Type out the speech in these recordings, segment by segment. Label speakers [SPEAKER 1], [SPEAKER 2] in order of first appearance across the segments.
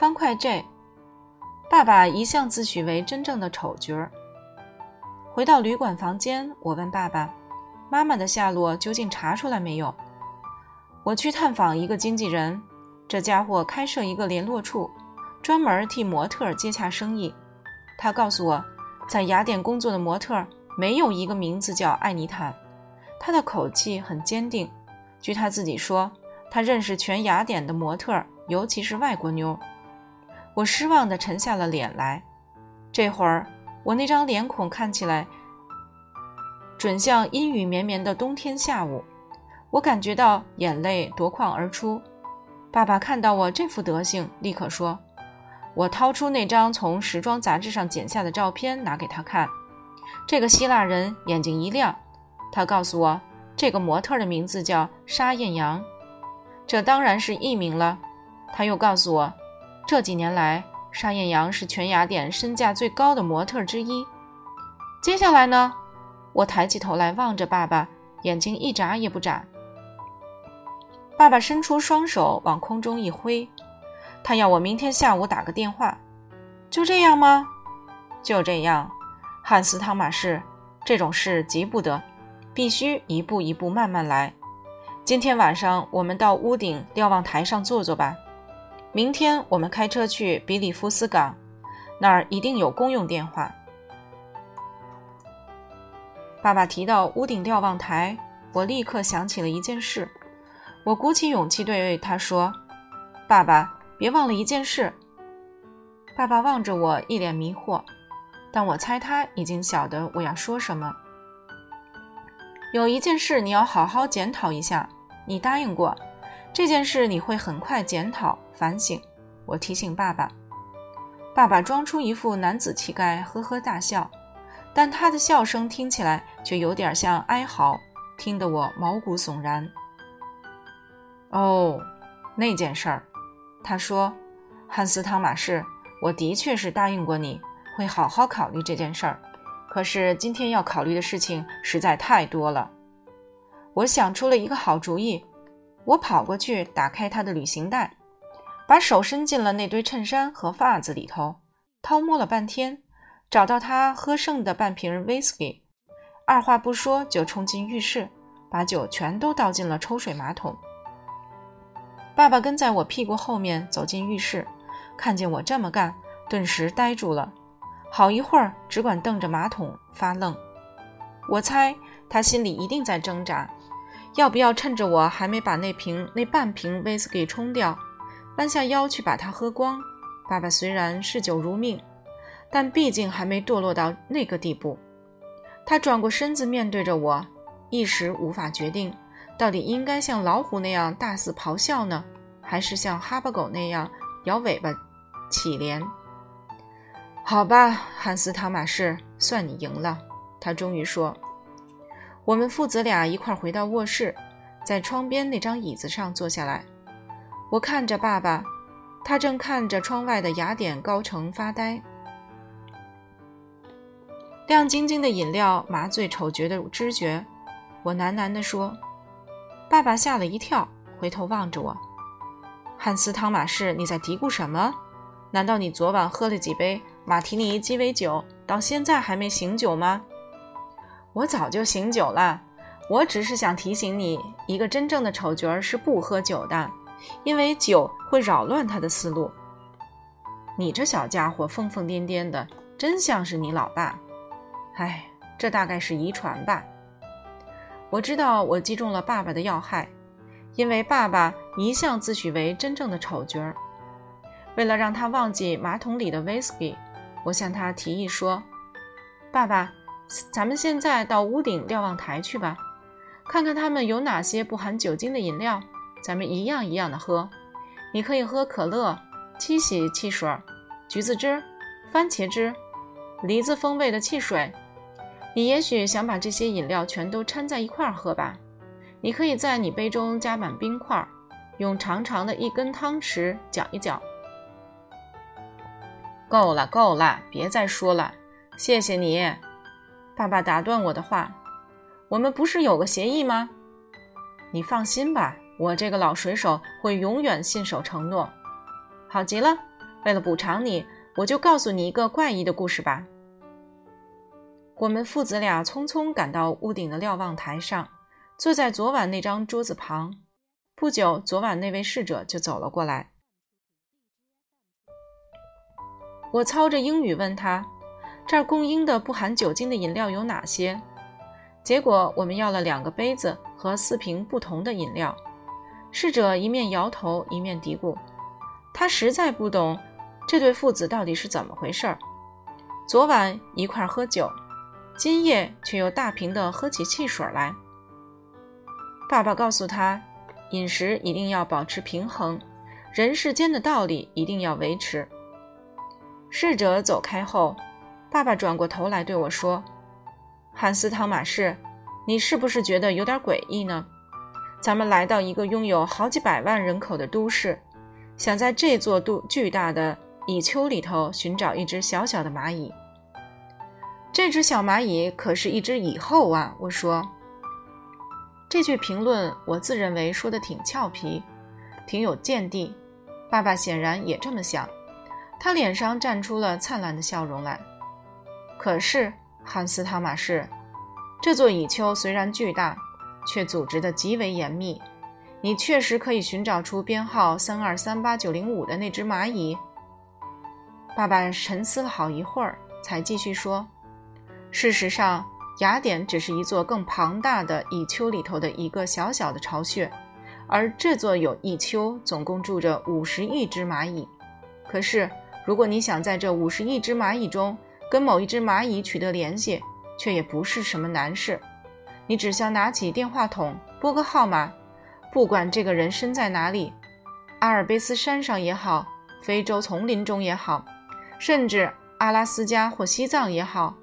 [SPEAKER 1] 方块 J，爸爸一向自诩为真正的丑角儿。回到旅馆房间，我问爸爸：“妈妈的下落究竟查出来没有？”我去探访一个经纪人，这家伙开设一个联络处，专门替模特接洽生意。他告诉我，在雅典工作的模特没有一个名字叫艾妮塔。他的口气很坚定。据他自己说，他认识全雅典的模特，尤其是外国妞。我失望地沉下了脸来。这会儿，我那张脸孔看起来准像阴雨绵绵的冬天下午。我感觉到眼泪夺眶而出。爸爸看到我这副德行，立刻说：“我掏出那张从时装杂志上剪下的照片，拿给他看。这个希腊人眼睛一亮，他告诉我，这个模特的名字叫沙艳阳，这当然是艺名了。他又告诉我，这几年来，沙艳阳是全雅典身价最高的模特之一。接下来呢？我抬起头来望着爸爸，眼睛一眨也不眨。爸爸伸出双手往空中一挥，他要我明天下午打个电话。就这样吗？就这样，汉斯·汤马士，这种事急不得，必须一步一步慢慢来。今天晚上我们到屋顶瞭望台上坐坐吧。明天我们开车去比里夫斯港，那儿一定有公用电话。爸爸提到屋顶瞭望台，我立刻想起了一件事。我鼓起勇气对他说：“爸爸，别忘了一件事。”爸爸望着我，一脸迷惑，但我猜他已经晓得我要说什么。有一件事你要好好检讨一下，你答应过，这件事你会很快检讨反省。我提醒爸爸。爸爸装出一副男子气概，呵呵大笑，但他的笑声听起来却有点像哀嚎，听得我毛骨悚然。哦，那件事儿，他说：“汉斯·汤马士，我的确是答应过你会好好考虑这件事儿，可是今天要考虑的事情实在太多了。”我想出了一个好主意，我跑过去打开他的旅行袋，把手伸进了那堆衬衫和袜子里头，掏摸了半天，找到他喝剩的半瓶威士忌，二话不说就冲进浴室，把酒全都倒进了抽水马桶。爸爸跟在我屁股后面走进浴室，看见我这么干，顿时呆住了，好一会儿只管瞪着马桶发愣。我猜他心里一定在挣扎，要不要趁着我还没把那瓶那半瓶威士忌冲掉，弯下腰去把它喝光。爸爸虽然嗜酒如命，但毕竟还没堕落到那个地步。他转过身子面对着我，一时无法决定。到底应该像老虎那样大肆咆哮呢，还是像哈巴狗那样摇尾巴乞怜？好吧，汉斯·汤马士，算你赢了。他终于说：“我们父子俩一块回到卧室，在窗边那张椅子上坐下来。我看着爸爸，他正看着窗外的雅典高城发呆。亮晶晶的饮料麻醉丑角的知觉。我喃喃地说。”爸爸吓了一跳，回头望着我。汉斯·汤马士，你在嘀咕什么？难道你昨晚喝了几杯马提尼鸡尾酒，到现在还没醒酒吗？我早就醒酒了。我只是想提醒你，一个真正的丑角是不喝酒的，因为酒会扰乱他的思路。你这小家伙疯疯癫癫的，真像是你老爸。唉，这大概是遗传吧。我知道我击中了爸爸的要害，因为爸爸一向自诩为真正的丑角儿。为了让他忘记马桶里的威士忌，我向他提议说：“爸爸，咱们现在到屋顶瞭望台去吧，看看他们有哪些不含酒精的饮料，咱们一样一样的喝。你可以喝可乐、七喜汽水、橘子汁、番茄汁、梨子风味的汽水。”你也许想把这些饮料全都掺在一块儿喝吧？你可以在你杯中加满冰块，用长长的一根汤匙搅一搅。够了，够了，别再说了。谢谢你，爸爸打断我的话。我们不是有个协议吗？你放心吧，我这个老水手会永远信守承诺。好极了，为了补偿你，我就告诉你一个怪异的故事吧。我们父子俩匆匆赶到屋顶的瞭望台上，坐在昨晚那张桌子旁。不久，昨晚那位侍者就走了过来。我操着英语问他：“这儿供应的不含酒精的饮料有哪些？”结果我们要了两个杯子和四瓶不同的饮料。侍者一面摇头，一面嘀咕：“他实在不懂这对父子到底是怎么回事儿。昨晚一块喝酒。”今夜却又大瓶的喝起汽水来。爸爸告诉他，饮食一定要保持平衡，人世间的道理一定要维持。侍者走开后，爸爸转过头来对我说：“汉斯·汤马士，你是不是觉得有点诡异呢？咱们来到一个拥有好几百万人口的都市，想在这座都巨大的蚁丘里头寻找一只小小的蚂蚁。”这只小蚂蚁可是一只蚁后啊！我说，这句评论我自认为说的挺俏皮，挺有见地。爸爸显然也这么想，他脸上绽出了灿烂的笑容来。可是，汉斯·汤马士，这座蚁丘虽然巨大，却组织得极为严密。你确实可以寻找出编号三二三八九零五的那只蚂蚁。爸爸沉思了好一会儿，才继续说。事实上，雅典只是一座更庞大的蚁丘里头的一个小小的巢穴，而这座有蚁丘总共住着五十亿只蚂蚁。可是，如果你想在这五十亿只蚂蚁中跟某一只蚂蚁取得联系，却也不是什么难事。你只需拿起电话筒拨个号码，不管这个人身在哪里，阿尔卑斯山上也好，非洲丛林中也好，甚至阿拉斯加或西藏也好。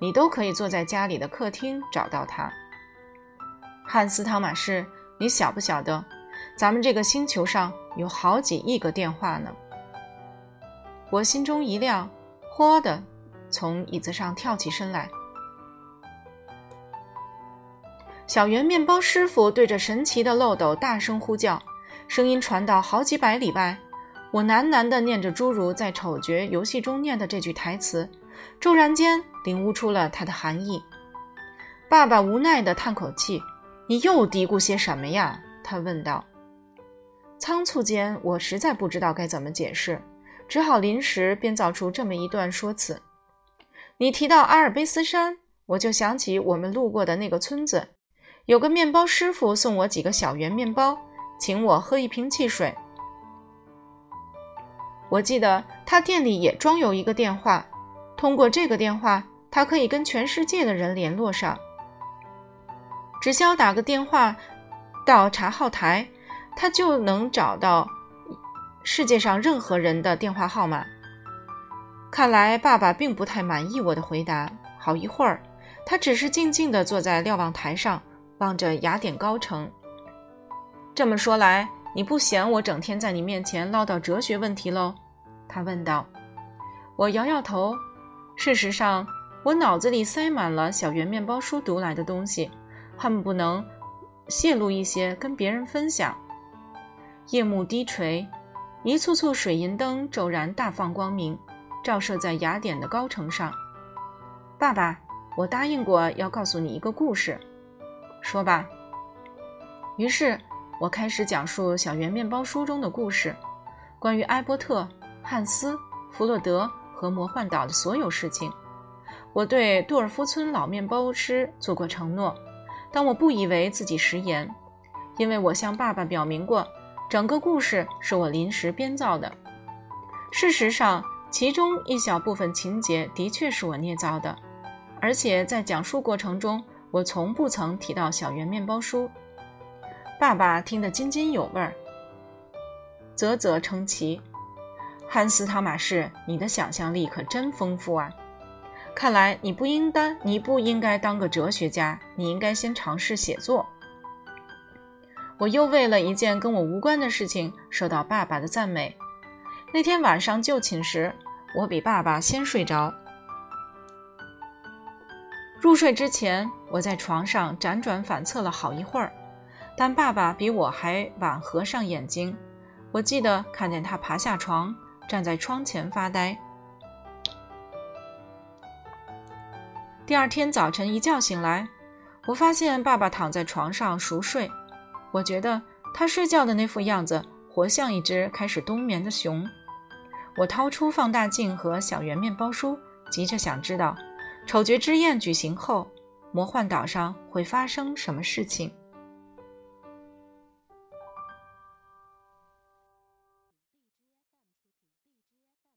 [SPEAKER 1] 你都可以坐在家里的客厅找到他，汉斯·汤马士，你晓不晓得，咱们这个星球上有好几亿个电话呢？我心中一亮，豁的从椅子上跳起身来。小圆面包师傅对着神奇的漏斗大声呼叫，声音传到好几百里外。我喃喃地念着诸如在丑角游戏中念的这句台词。骤然间领悟出了它的含义，爸爸无奈地叹口气：“你又嘀咕些什么呀？”他问道。仓促间，我实在不知道该怎么解释，只好临时编造出这么一段说辞：“你提到阿尔卑斯山，我就想起我们路过的那个村子，有个面包师傅送我几个小圆面包，请我喝一瓶汽水。我记得他店里也装有一个电话。”通过这个电话，他可以跟全世界的人联络上。只需要打个电话到查号台，他就能找到世界上任何人的电话号码。看来爸爸并不太满意我的回答。好一会儿，他只是静静地坐在瞭望台上，望着雅典高城。这么说来，你不嫌我整天在你面前唠叨哲学问题喽？他问道。我摇摇头。事实上，我脑子里塞满了小圆面包书读来的东西，恨不能泄露一些跟别人分享。夜幕低垂，一簇簇水银灯骤然大放光明，照射在雅典的高城上。爸爸，我答应过要告诉你一个故事，说吧。于是我开始讲述小圆面包书中的故事，关于埃伯特、汉斯、弗洛德。和魔幻岛的所有事情，我对杜尔夫村老面包师做过承诺，但我不以为自己食言，因为我向爸爸表明过，整个故事是我临时编造的。事实上，其中一小部分情节的确是我捏造的，而且在讲述过程中，我从不曾提到小圆面包叔。爸爸听得津津有味儿，啧啧称奇。汉斯·汤马士，你的想象力可真丰富啊！看来你不应当，你不应该当个哲学家，你应该先尝试写作。我又为了一件跟我无关的事情受到爸爸的赞美。那天晚上就寝时，我比爸爸先睡着。入睡之前，我在床上辗转反侧了好一会儿，但爸爸比我还晚合上眼睛。我记得看见他爬下床。站在窗前发呆。第二天早晨一觉醒来，我发现爸爸躺在床上熟睡。我觉得他睡觉的那副样子，活像一只开始冬眠的熊。我掏出放大镜和小圆面包书，急着想知道，丑角之宴举行后，魔幻岛上会发生什么事情。